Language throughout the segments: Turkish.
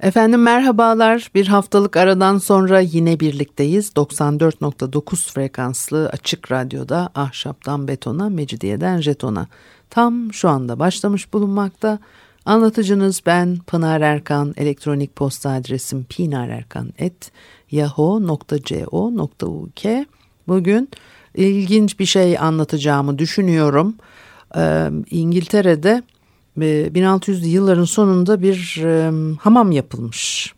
Efendim merhabalar. Bir haftalık aradan sonra yine birlikteyiz. 94.9 frekanslı açık radyoda ahşaptan betona, mecidiyeden jetona. Tam şu anda başlamış bulunmakta. Anlatıcınız ben Pınar Erkan. Elektronik posta adresim pinarerkan.yahoo.co.uk Bugün ilginç bir şey anlatacağımı düşünüyorum. Ee, İngiltere'de 1600'lü yılların sonunda bir e, hamam yapılmış.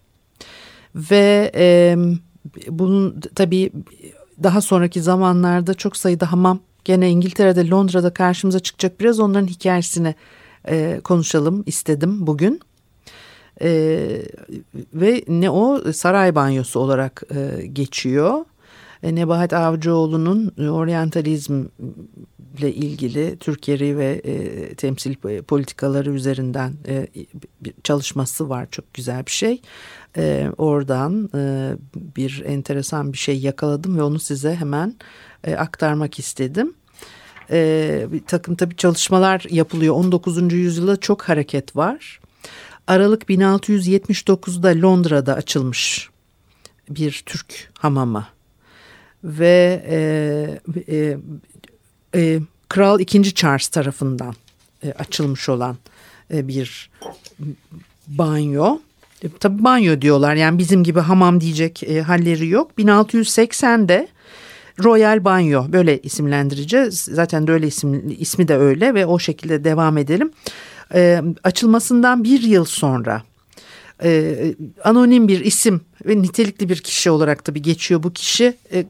Ve e, bunun tabii daha sonraki zamanlarda çok sayıda hamam gene İngiltere'de Londra'da karşımıza çıkacak. Biraz onların hikayesini e, konuşalım istedim bugün. E, ve ne o saray banyosu olarak e, geçiyor. E, Nebahat Avcıoğlu'nun oryantalizm ile ilgili Türkiye'li ve e, temsil politikaları üzerinden e, çalışması var. Çok güzel bir şey. E, oradan e, bir enteresan bir şey yakaladım ve onu size hemen e, aktarmak istedim. E, bir takım tabii çalışmalar yapılıyor. 19. yüzyılda çok hareket var. Aralık 1679'da Londra'da açılmış bir Türk hamamı ve e, e, e, Kral 2. Charles tarafından e, açılmış olan e, bir banyo. E, tabii banyo diyorlar yani bizim gibi hamam diyecek e, halleri yok. 1680'de Royal Banyo böyle isimlendireceğiz. Zaten de öyle isim, ismi de öyle ve o şekilde devam edelim. E, açılmasından bir yıl sonra e, anonim bir isim ve nitelikli bir kişi olarak tabii geçiyor bu kişi. E,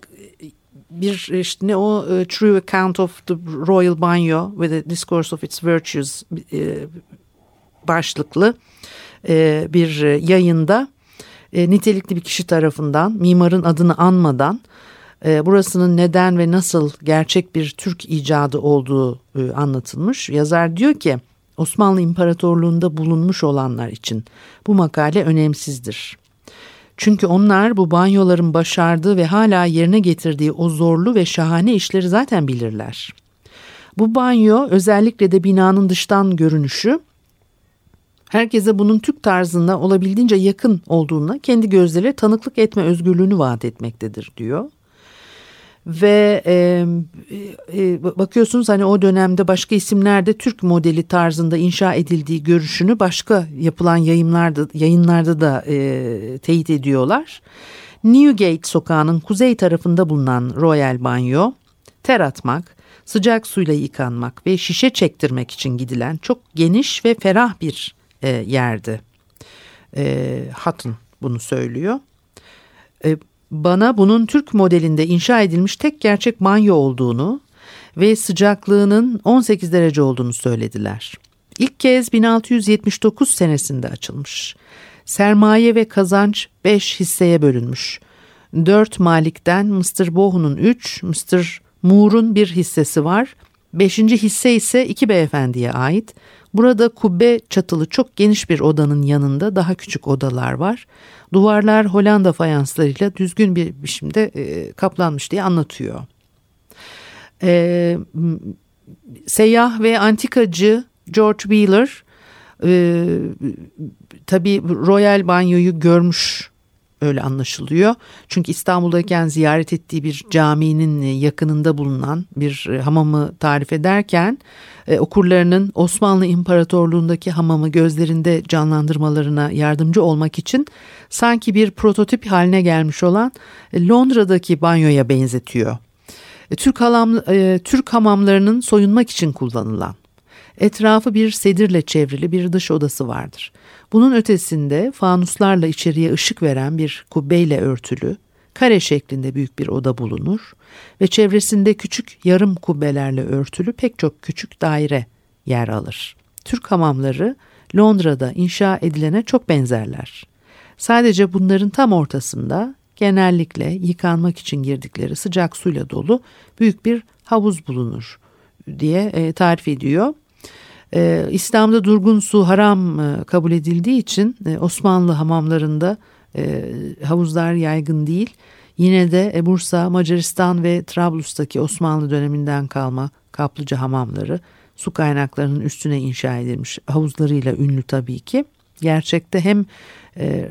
bir işte ne o uh, True Account of the Royal Banyo ve The Discourse of Its Virtues e, başlıklı e, bir yayında e, nitelikli bir kişi tarafından mimarın adını anmadan e, burasının neden ve nasıl gerçek bir Türk icadı olduğu e, anlatılmış. Yazar diyor ki Osmanlı İmparatorluğu'nda bulunmuş olanlar için bu makale önemsizdir. Çünkü onlar bu banyoların başardığı ve hala yerine getirdiği o zorlu ve şahane işleri zaten bilirler. Bu banyo özellikle de binanın dıştan görünüşü herkese bunun Türk tarzında olabildiğince yakın olduğuna kendi gözleriyle tanıklık etme özgürlüğünü vaat etmektedir diyor. Ve e, e, bakıyorsunuz hani o dönemde başka isimlerde Türk modeli tarzında inşa edildiği görüşünü başka yapılan yayınlarda, yayınlarda da e, teyit ediyorlar. Newgate sokağının kuzey tarafında bulunan Royal Banyo ter atmak, sıcak suyla yıkanmak ve şişe çektirmek için gidilen çok geniş ve ferah bir e, yerdi. E, Hutton bunu söylüyor. E, bana bunun Türk modelinde inşa edilmiş tek gerçek banyo olduğunu ve sıcaklığının 18 derece olduğunu söylediler. İlk kez 1679 senesinde açılmış. Sermaye ve kazanç 5 hisseye bölünmüş. 4 malikten Mr. Bohu'nun 3, Mr. Moore'un bir hissesi var. Beşinci hisse ise iki beyefendiye ait. Burada kubbe çatılı çok geniş bir odanın yanında daha küçük odalar var. Duvarlar Hollanda fayanslarıyla düzgün bir biçimde e, kaplanmış diye anlatıyor. E, seyyah ve antikacı George Wheeler e, tabii Royal Banyo'yu görmüş öyle anlaşılıyor. Çünkü İstanbul'dayken ziyaret ettiği bir caminin yakınında bulunan bir e, hamamı tarif ederken e, okurlarının Osmanlı İmparatorluğundaki hamamı gözlerinde canlandırmalarına yardımcı olmak için sanki bir prototip haline gelmiş olan e, Londra'daki banyoya benzetiyor. Türk, hamam, Türk hamamlarının soyunmak için kullanılan Etrafı bir sedirle çevrili bir dış odası vardır. Bunun ötesinde fanuslarla içeriye ışık veren bir kubbeyle örtülü, kare şeklinde büyük bir oda bulunur ve çevresinde küçük yarım kubbelerle örtülü pek çok küçük daire yer alır. Türk hamamları Londra'da inşa edilene çok benzerler. Sadece bunların tam ortasında genellikle yıkanmak için girdikleri sıcak suyla dolu büyük bir havuz bulunur diye e, tarif ediyor. E, İslam'da durgun su haram e, kabul edildiği için e, Osmanlı hamamlarında e, havuzlar yaygın değil. Yine de e, Bursa, Macaristan ve Trablus'taki Osmanlı döneminden kalma kaplıca hamamları su kaynaklarının üstüne inşa edilmiş havuzlarıyla ünlü tabii ki. Gerçekte hem e,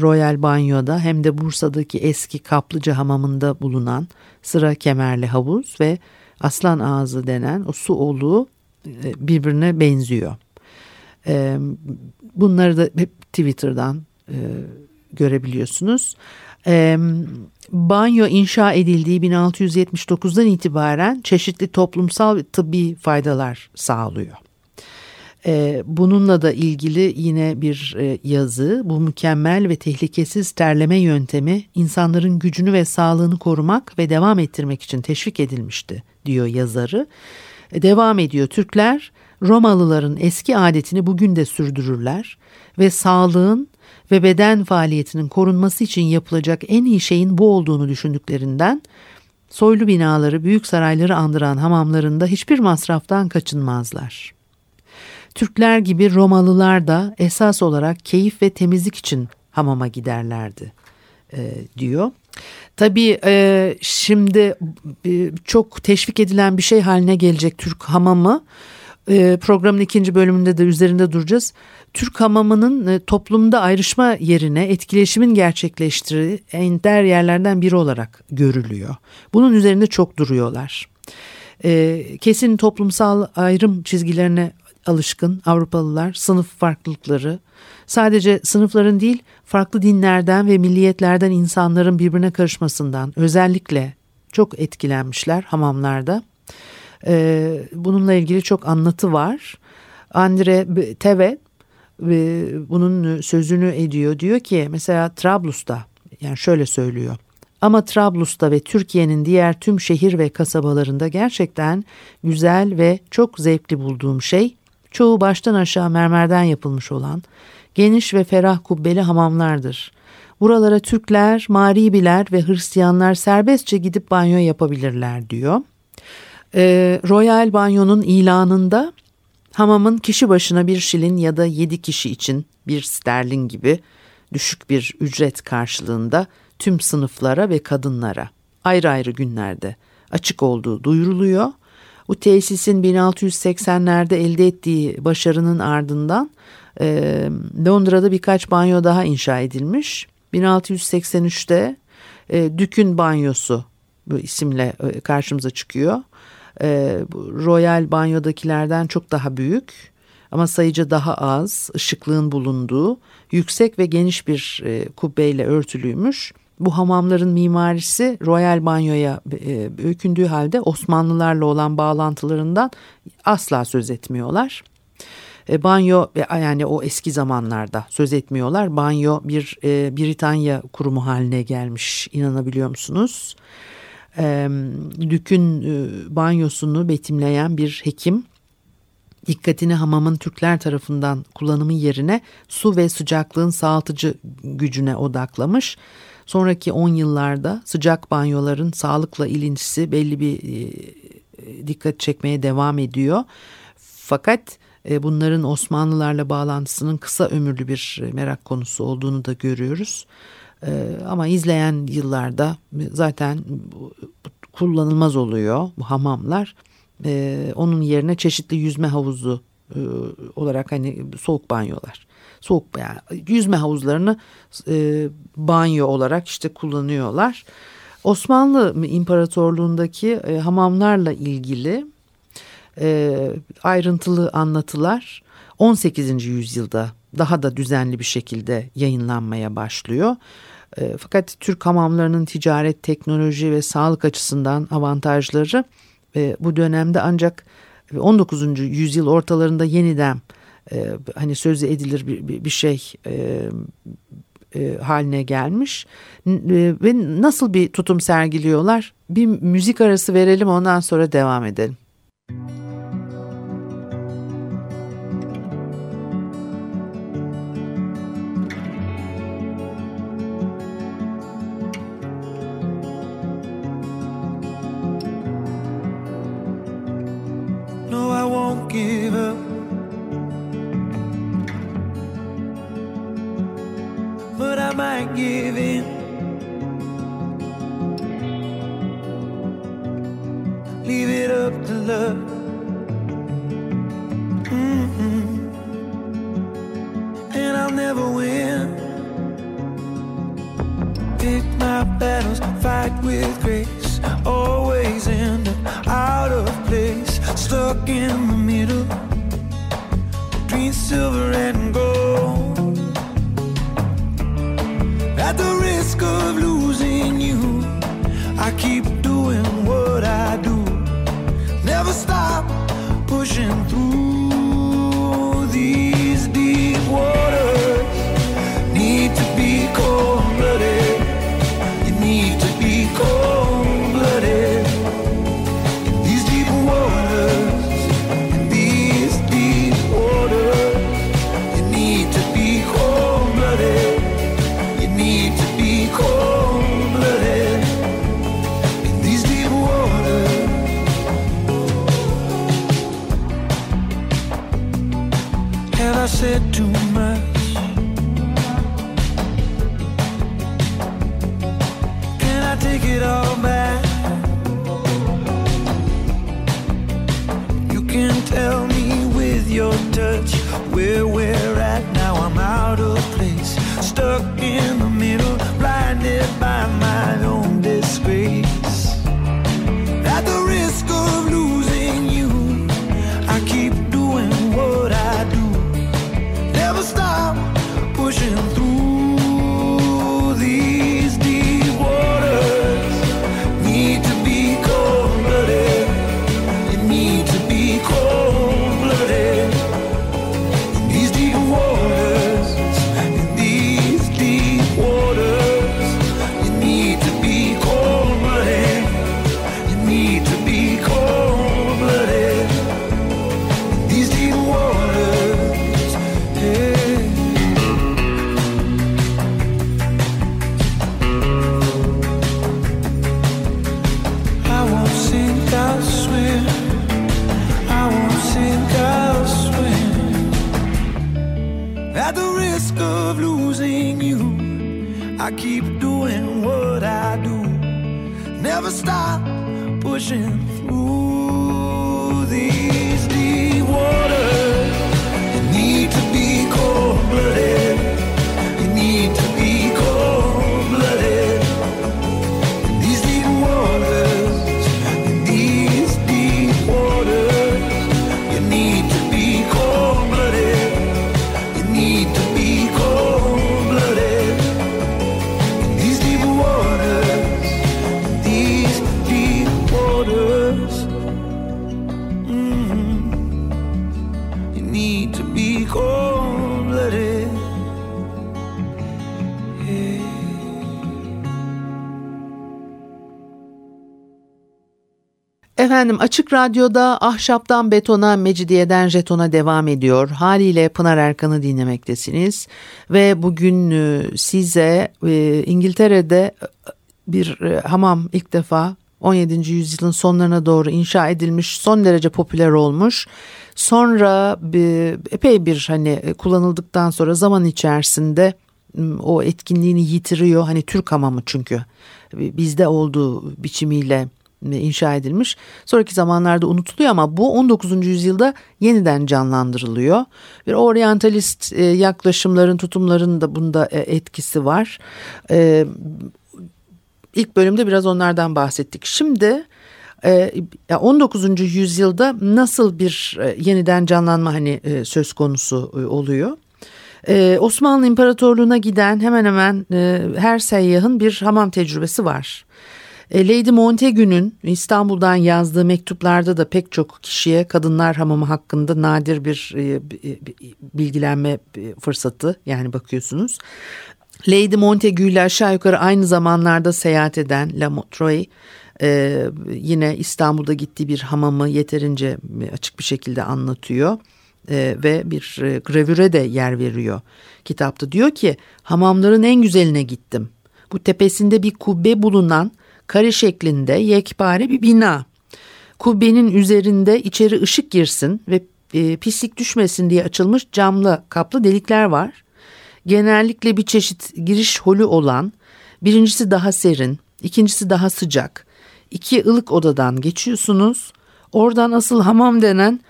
Royal Banyo'da hem de Bursa'daki eski kaplıca hamamında bulunan sıra kemerli havuz ve aslan ağzı denen o su oluğu birbirine benziyor. E, bunları da hep Twitter'dan e, görebiliyorsunuz. Banyo inşa edildiği 1679'dan itibaren çeşitli toplumsal ve tıbbi faydalar sağlıyor. Bununla da ilgili yine bir yazı bu mükemmel ve tehlikesiz terleme yöntemi insanların gücünü ve sağlığını korumak ve devam ettirmek için teşvik edilmişti diyor yazarı. Devam ediyor. Türkler Romalıların eski adetini bugün de sürdürürler ve sağlığın ve beden faaliyetinin korunması için yapılacak en iyi şeyin bu olduğunu düşündüklerinden soylu binaları, büyük sarayları andıran hamamlarında hiçbir masraftan kaçınmazlar. Türkler gibi Romalılar da esas olarak keyif ve temizlik için hamama giderlerdi e, diyor. Tabii e, şimdi e, çok teşvik edilen bir şey haline gelecek Türk hamamı. E, programın ikinci bölümünde de üzerinde duracağız. Türk hamamının e, toplumda ayrışma yerine etkileşimin gerçekleştiği ender yerlerden biri olarak görülüyor. Bunun üzerinde çok duruyorlar. E, kesin toplumsal ayrım çizgilerine alışkın Avrupalılar sınıf farklılıkları sadece sınıfların değil farklı dinlerden ve milliyetlerden insanların birbirine karışmasından özellikle çok etkilenmişler hamamlarda. Ee, bununla ilgili çok anlatı var. Andre Tevet bunun sözünü ediyor. Diyor ki mesela Trablus'ta yani şöyle söylüyor. Ama Trablus'ta ve Türkiye'nin diğer tüm şehir ve kasabalarında gerçekten güzel ve çok zevkli bulduğum şey çoğu baştan aşağı mermerden yapılmış olan geniş ve ferah kubbeli hamamlardır. Buralara Türkler, Maribiler ve Hristiyanlar serbestçe gidip banyo yapabilirler diyor. Ee, Royal Banyo'nun ilanında hamamın kişi başına bir şilin ya da yedi kişi için bir sterlin gibi düşük bir ücret karşılığında tüm sınıflara ve kadınlara ayrı ayrı günlerde açık olduğu duyuruluyor. Bu tesisin 1680'lerde elde ettiği başarının ardından e, Londra'da birkaç banyo daha inşa edilmiş. 1683'te e, Dük'ün banyosu bu isimle karşımıza çıkıyor. E, Royal banyodakilerden çok daha büyük ama sayıca daha az, ışıklığın bulunduğu yüksek ve geniş bir e, kubbeyle örtülüymüş. Bu hamamların mimarisi Royal Banyo'ya e, öykündüğü halde Osmanlılarla olan bağlantılarından asla söz etmiyorlar. E, banyo yani o eski zamanlarda söz etmiyorlar. Banyo bir e, Britanya kurumu haline gelmiş inanabiliyor musunuz? E, Dük'ün e, banyosunu betimleyen bir hekim dikkatini hamamın Türkler tarafından kullanımı yerine su ve sıcaklığın sağaltıcı gücüne odaklamış. Sonraki 10 yıllarda sıcak banyoların sağlıkla ilintisi belli bir e, dikkat çekmeye devam ediyor. Fakat e, bunların Osmanlılarla bağlantısının kısa ömürlü bir e, merak konusu olduğunu da görüyoruz. E, ama izleyen yıllarda zaten kullanılmaz oluyor bu hamamlar. Onun yerine çeşitli yüzme havuzu olarak hani soğuk banyolar. Soğuk yani yüzme havuzlarını banyo olarak işte kullanıyorlar. Osmanlı İmparatorluğundaki hamamlarla ilgili e, ayrıntılı anlatılar 18. yüzyılda daha da düzenli bir şekilde yayınlanmaya başlıyor. E, fakat Türk hamamlarının ticaret, teknoloji ve sağlık açısından avantajları e, bu dönemde ancak 19. yüzyıl ortalarında yeniden e, hani sözü edilir bir, bir, bir şey e, e, haline gelmiş e, ve nasıl bir tutum sergiliyorlar? Bir müzik arası verelim ondan sonra devam edelim. Take it all back? You can tell me with your touch where we're at now. I'm out of place, stuck in the middle, blinded by my Efendim Açık Radyo'da Ahşaptan Betona, Mecidiyeden Jeton'a devam ediyor. Haliyle Pınar Erkan'ı dinlemektesiniz. Ve bugün e, size e, İngiltere'de e, bir hamam ilk defa 17. yüzyılın sonlarına doğru inşa edilmiş, son derece popüler olmuş. Sonra epey bir hani kullanıldıktan sonra zaman içerisinde o etkinliğini yitiriyor. Hani Türk hamamı çünkü bizde olduğu biçimiyle inşa edilmiş. Sonraki zamanlarda unutuluyor ama bu 19. yüzyılda yeniden canlandırılıyor. Bir oryantalist e, yaklaşımların, tutumların da bunda e, etkisi var. E, İlk bölümde biraz onlardan bahsettik. Şimdi e, 19. yüzyılda nasıl bir e, yeniden canlanma hani e, söz konusu e, oluyor? Osmanlı İmparatorluğu'na giden hemen hemen e, her seyyahın bir hamam tecrübesi var. E, Lady Montagu'nun İstanbul'dan yazdığı mektuplarda da pek çok kişiye kadınlar hamamı hakkında nadir bir e, bilgilenme fırsatı yani bakıyorsunuz. Lady Montagu ile aşağı yukarı aynı zamanlarda seyahat eden La e, yine İstanbul'da gittiği bir hamamı yeterince açık bir şekilde anlatıyor e, ve bir e, gravüre de yer veriyor kitapta. Diyor ki hamamların en güzeline gittim. Bu tepesinde bir kubbe bulunan kare şeklinde yekpare bir bina. Kubbenin üzerinde içeri ışık girsin ve e, pislik düşmesin diye açılmış camlı kaplı delikler var. genellikle bir çeşit giriş holü olan, birincisi daha serin, ikincisi daha sıcak. İki ılık odadan geçiyorsunuz. Oradan asıl hamam denen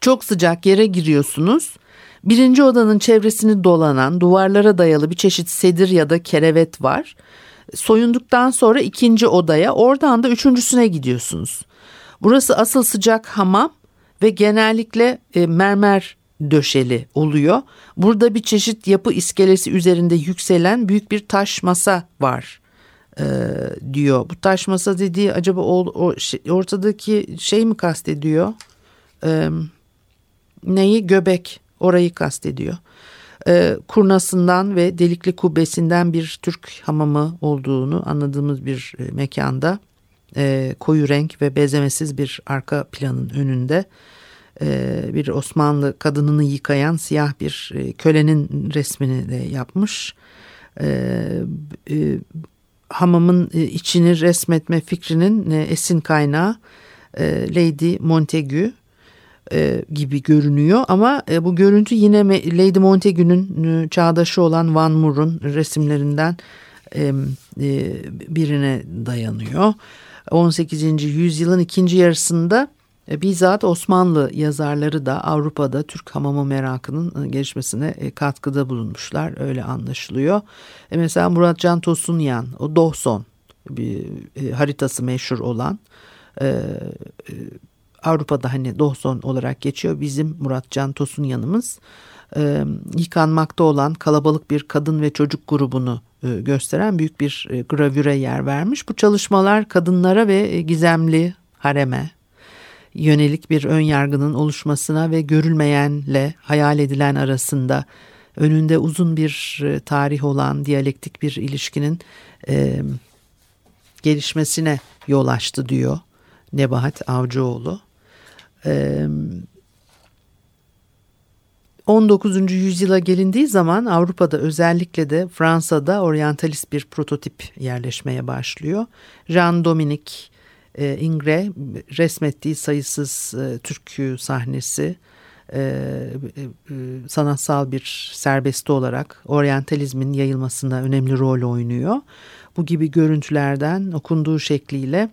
çok sıcak yere giriyorsunuz. Birinci odanın çevresini dolanan duvarlara dayalı bir çeşit sedir ya da kerevet var. Soyunduktan sonra ikinci odaya oradan da üçüncüsüne gidiyorsunuz. Burası asıl sıcak hamam ve genellikle e, mermer döşeli oluyor. Burada bir çeşit yapı iskelesi üzerinde yükselen büyük bir taş masa var e, diyor. Bu taş masa dediği acaba o, o şey, ortadaki şey mi kastediyor? E, neyi? Göbek. Orayı kastediyor. E, kurnasından ve delikli kubbesinden bir Türk hamamı olduğunu anladığımız bir e, mekanda e, koyu renk ve bezemesiz bir arka planın önünde e, bir Osmanlı kadınını yıkayan siyah bir e, kölenin resmini de yapmış. E, e, hamamın e, içini resmetme fikrinin e, esin kaynağı e, Lady Montagu e, gibi görünüyor ama e, bu görüntü yine Lady Montagu'nun e, çağdaşı olan Van Moore'un resimlerinden birine dayanıyor. 18. yüzyılın ikinci yarısında e, bizzat Osmanlı yazarları da Avrupa'da Türk hamamı merakının gelişmesine katkıda bulunmuşlar. Öyle anlaşılıyor. E mesela Murat Can Tosunyan, o Dohson bir haritası meşhur olan Avrupa'da hani Dohson olarak geçiyor. Bizim Murat Can Tosunyan'ımız e, yıkanmakta olan kalabalık bir kadın ve çocuk grubunu e, gösteren büyük bir e, gravüre yer vermiş. Bu çalışmalar kadınlara ve e, gizemli hareme yönelik bir ön yargının oluşmasına ve görülmeyenle hayal edilen arasında önünde uzun bir tarih olan diyalektik bir ilişkinin e, gelişmesine yol açtı diyor Nebahat Avcıoğlu. E, 19. yüzyıla gelindiği zaman Avrupa'da özellikle de Fransa'da oryantalist bir prototip yerleşmeye başlıyor. Jean Dominique Ingres resmettiği sayısız e, türkü sahnesi sanatsal bir serbesti olarak oryantalizmin yayılmasında önemli rol oynuyor. Bu gibi görüntülerden okunduğu şekliyle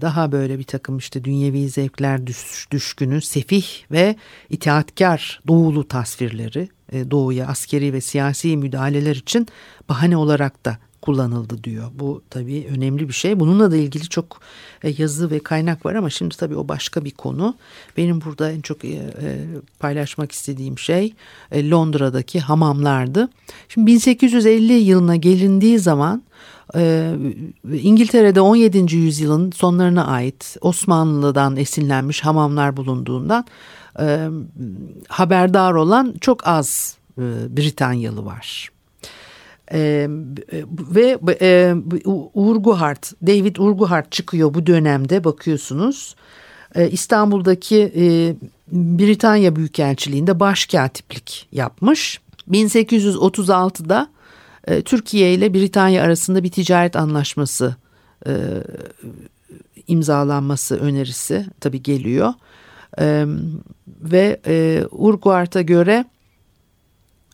daha böyle bir takım işte dünyevi zevkler düş, düşkünü, sefih ve itaatkar doğulu tasvirleri e, doğuya askeri ve siyasi müdahaleler için bahane olarak da kullanıldı diyor. Bu tabii önemli bir şey. Bununla da ilgili çok e, yazı ve kaynak var ama şimdi tabii o başka bir konu. Benim burada en çok paylaşmak istediğim şey Londra'daki hamamlardı. Şimdi 1850 yılına gelindiği zaman İngiltere'de 17. yüzyılın sonlarına ait Osmanlı'dan esinlenmiş hamamlar bulunduğundan e, haberdar olan çok az e, Britanyalı var. Ee, ve e, Urguhart, David Urguhart çıkıyor bu dönemde bakıyorsunuz. Ee, İstanbul'daki e, Britanya Büyükelçiliğinde başkatiplik yapmış. 1836'da e, Türkiye ile Britanya arasında bir ticaret anlaşması e, imzalanması önerisi tabi geliyor. E, ve e, Urquhart'a göre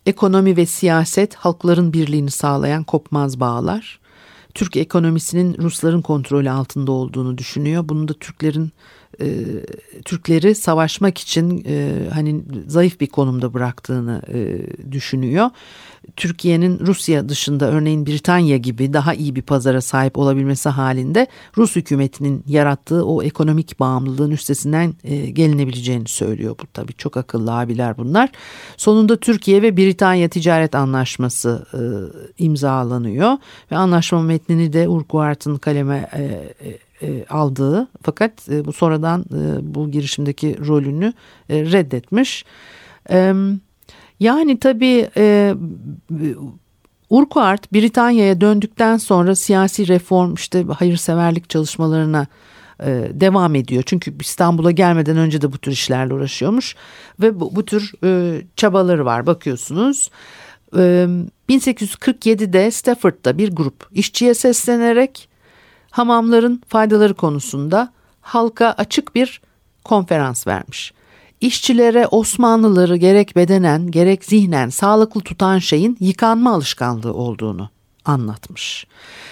ekonomi ve siyaset halkların birliğini sağlayan kopmaz bağlar. Türk ekonomisinin Rusların kontrolü altında olduğunu düşünüyor. Bunu da Türklerin e, Türkleri savaşmak için e, hani zayıf bir konumda bıraktığını e, düşünüyor. Türkiye'nin Rusya dışında örneğin Britanya gibi daha iyi bir pazara sahip olabilmesi halinde Rus hükümetinin yarattığı o ekonomik bağımlılığın üstesinden e, gelinebileceğini söylüyor. Bu tabii çok akıllı abiler bunlar. Sonunda Türkiye ve Britanya ticaret anlaşması e, imzalanıyor ve anlaşma metnini de Urquhart'ın kaleme e, e, e, aldığı fakat e, bu sonradan e, bu girişimdeki rolünü reddetmiş. Yani tabii Urquhart Britanya'ya döndükten sonra siyasi reform işte hayırseverlik çalışmalarına devam ediyor. Çünkü İstanbul'a gelmeden önce de bu tür işlerle uğraşıyormuş ve bu, bu tür çabaları var bakıyorsunuz. E, 1847'de Stafford'da bir grup işçiye seslenerek hamamların faydaları konusunda halka açık bir konferans vermiş. işçilere Osmanlıları gerek bedenen gerek zihnen sağlıklı tutan şeyin yıkanma alışkanlığı olduğunu anlatmış.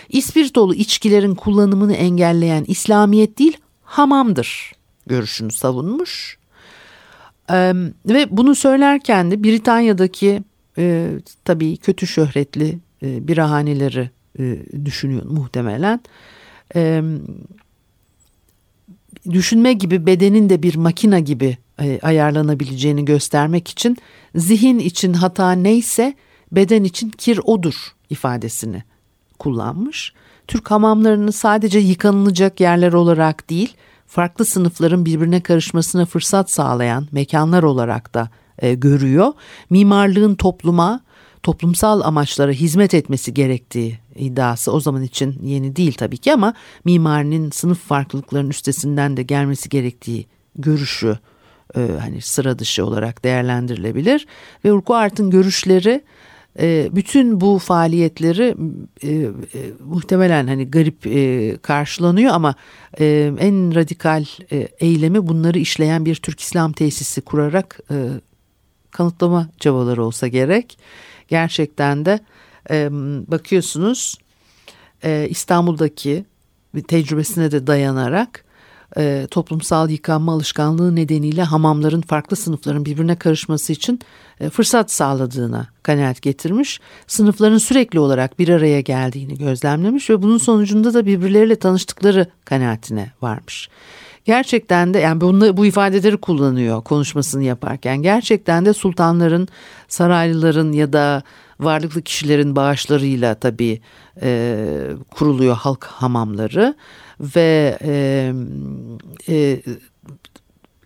İspirtolu içkilerin kullanımını engelleyen İslamiyet değil hamamdır görüşünü savunmuş. Ee, ve bunu söylerken de Britanya'daki e, tabii kötü şöhretli e, birahaneleri e, düşünüyor muhtemelen. E, düşünme gibi bedenin de bir makina gibi e, ayarlanabileceğini göstermek için zihin için hata neyse beden için kir odur ifadesini kullanmış. Türk hamamlarını sadece yıkanılacak yerler olarak değil, farklı sınıfların birbirine karışmasına fırsat sağlayan mekanlar olarak da e, görüyor. Mimarlığın topluma, toplumsal amaçlara hizmet etmesi gerektiği iddiası o zaman için yeni değil tabii ki ama mimarinin sınıf farklılıklarının üstesinden de gelmesi gerektiği görüşü e, hani sıra dışı olarak değerlendirilebilir ve Urquhart'ın görüşleri e, bütün bu faaliyetleri e, e, muhtemelen hani garip e, karşılanıyor ama e, en radikal e, eylemi bunları işleyen bir Türk İslam tesisi kurarak e, kanıtlama çabaları olsa gerek. Gerçekten de bakıyorsunuz e, İstanbul'daki tecrübesine de dayanarak e, toplumsal yıkanma alışkanlığı nedeniyle hamamların farklı sınıfların birbirine karışması için e, fırsat sağladığına kanaat getirmiş. Sınıfların sürekli olarak bir araya geldiğini gözlemlemiş ve bunun sonucunda da birbirleriyle tanıştıkları kanaatine varmış. Gerçekten de yani bunu, bu ifadeleri kullanıyor konuşmasını yaparken. Gerçekten de sultanların, saraylıların ya da varlıklı kişilerin bağışlarıyla tabii e, kuruluyor halk hamamları ve e, e,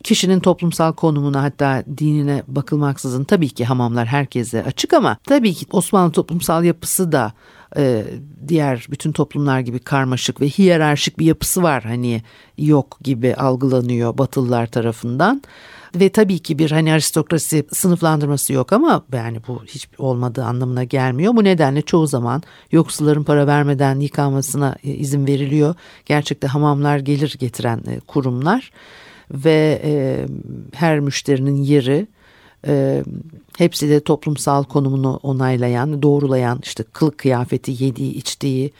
kişinin toplumsal konumuna hatta dinine bakılmaksızın tabii ki hamamlar herkese açık ama tabii ki Osmanlı toplumsal yapısı da e, diğer bütün toplumlar gibi karmaşık ve hiyerarşik bir yapısı var hani yok gibi algılanıyor Batılılar tarafından ve tabii ki bir hani aristokrasi sınıflandırması yok ama yani bu hiç olmadığı anlamına gelmiyor. Bu nedenle çoğu zaman yoksulların para vermeden yıkanmasına e, izin veriliyor. Gerçekte hamamlar gelir getiren e, kurumlar ve e, her müşterinin yeri e, hepsi de toplumsal konumunu onaylayan, doğrulayan işte kılık kıyafeti, yediği, içtiği,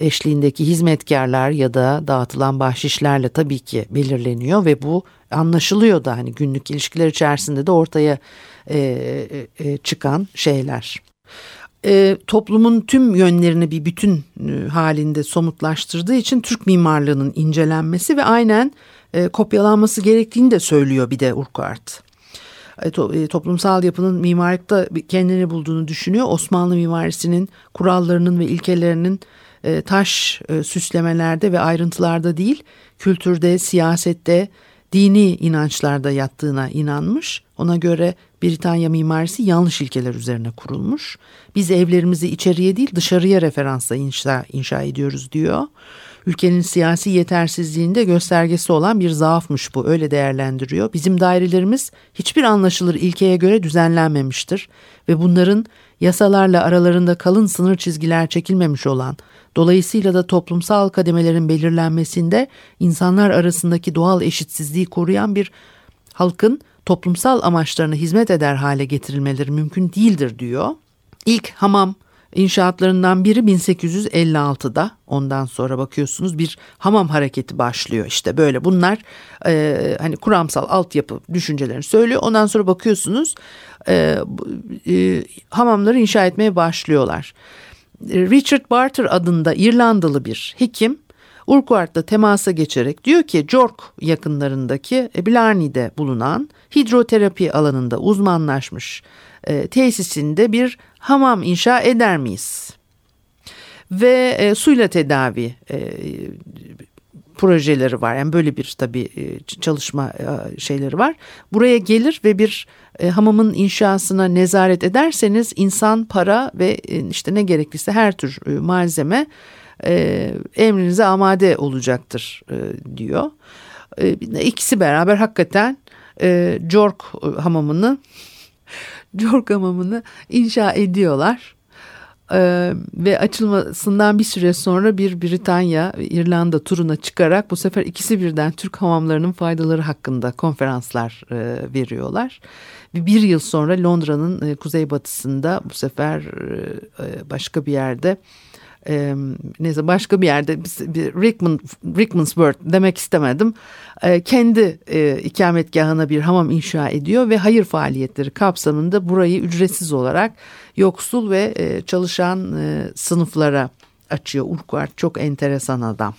eşliğindeki hizmetkarlar ya da dağıtılan bahşişlerle tabii ki belirleniyor ve bu anlaşılıyor da hani günlük ilişkiler içerisinde de ortaya e, e, çıkan şeyler. E, toplumun tüm yönlerini bir bütün e, halinde somutlaştırdığı için Türk mimarlığının incelenmesi ve aynen e, kopyalanması gerektiğini de söylüyor bir de Urquhart. E, e, toplumsal yapının mimarlıkta kendini bulduğunu düşünüyor. Osmanlı mimarisinin kurallarının ve ilkelerinin e, taş süslemelerde ve ayrıntılarda değil, kültürde, siyasette, dini inançlarda yattığına inanmış. Ona göre Britanya mimarisi yanlış ilkeler üzerine kurulmuş. Biz evlerimizi içeriye değil dışarıya referansla inşa, inşa ediyoruz diyor. Ülkenin siyasi yetersizliğinde göstergesi olan bir zaafmış bu öyle değerlendiriyor. Bizim dairelerimiz hiçbir anlaşılır ilkeye göre düzenlenmemiştir ve bunların yasalarla aralarında kalın sınır çizgiler çekilmemiş olan Dolayısıyla da toplumsal kademelerin belirlenmesinde insanlar arasındaki doğal eşitsizliği koruyan bir halkın toplumsal amaçlarına hizmet eder hale getirilmeleri mümkün değildir diyor. İlk hamam inşaatlarından biri 1856'da ondan sonra bakıyorsunuz bir hamam hareketi başlıyor işte böyle. Bunlar e, hani kuramsal altyapı düşüncelerini söylüyor. Ondan sonra bakıyorsunuz e, e, hamamları inşa etmeye başlıyorlar. Richard Barter adında İrlandalı bir hekim Urquhart'la temasa geçerek diyor ki York yakınlarındaki Blarney'de bulunan hidroterapi alanında uzmanlaşmış e, tesisinde bir hamam inşa eder miyiz? Ve e, suyla tedavi e, projeleri var. Yani böyle bir tabii e, çalışma e, şeyleri var. Buraya gelir ve bir e, hamamın inşasına nezaret ederseniz insan, para ve işte ne gerekliyse her tür malzeme emrinize amade olacaktır diyor. İkisi beraber hakikaten Jork hamamını Jork hamamını inşa ediyorlar. Ee, ve açılmasından bir süre sonra bir Britanya İrlanda turuna çıkarak bu sefer ikisi birden Türk hamamlarının faydaları hakkında konferanslar e, veriyorlar. Ve bir yıl sonra Londra'nın e, kuzeybatısında bu sefer e, e başka bir yerde e, neyse başka bir yerde bir Rickman, Rickmansworth demek istemedim. E, kendi e, ikametgahına bir hamam inşa ediyor ve hayır faaliyetleri kapsamında burayı ücretsiz olarak yoksul ve e, çalışan e, sınıflara açıyor. Urquhart çok enteresan adam.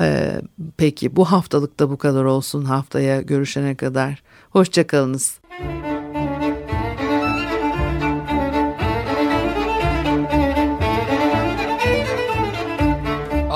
Ee, peki bu haftalık da bu kadar olsun. Haftaya görüşene kadar. Hoşçakalınız.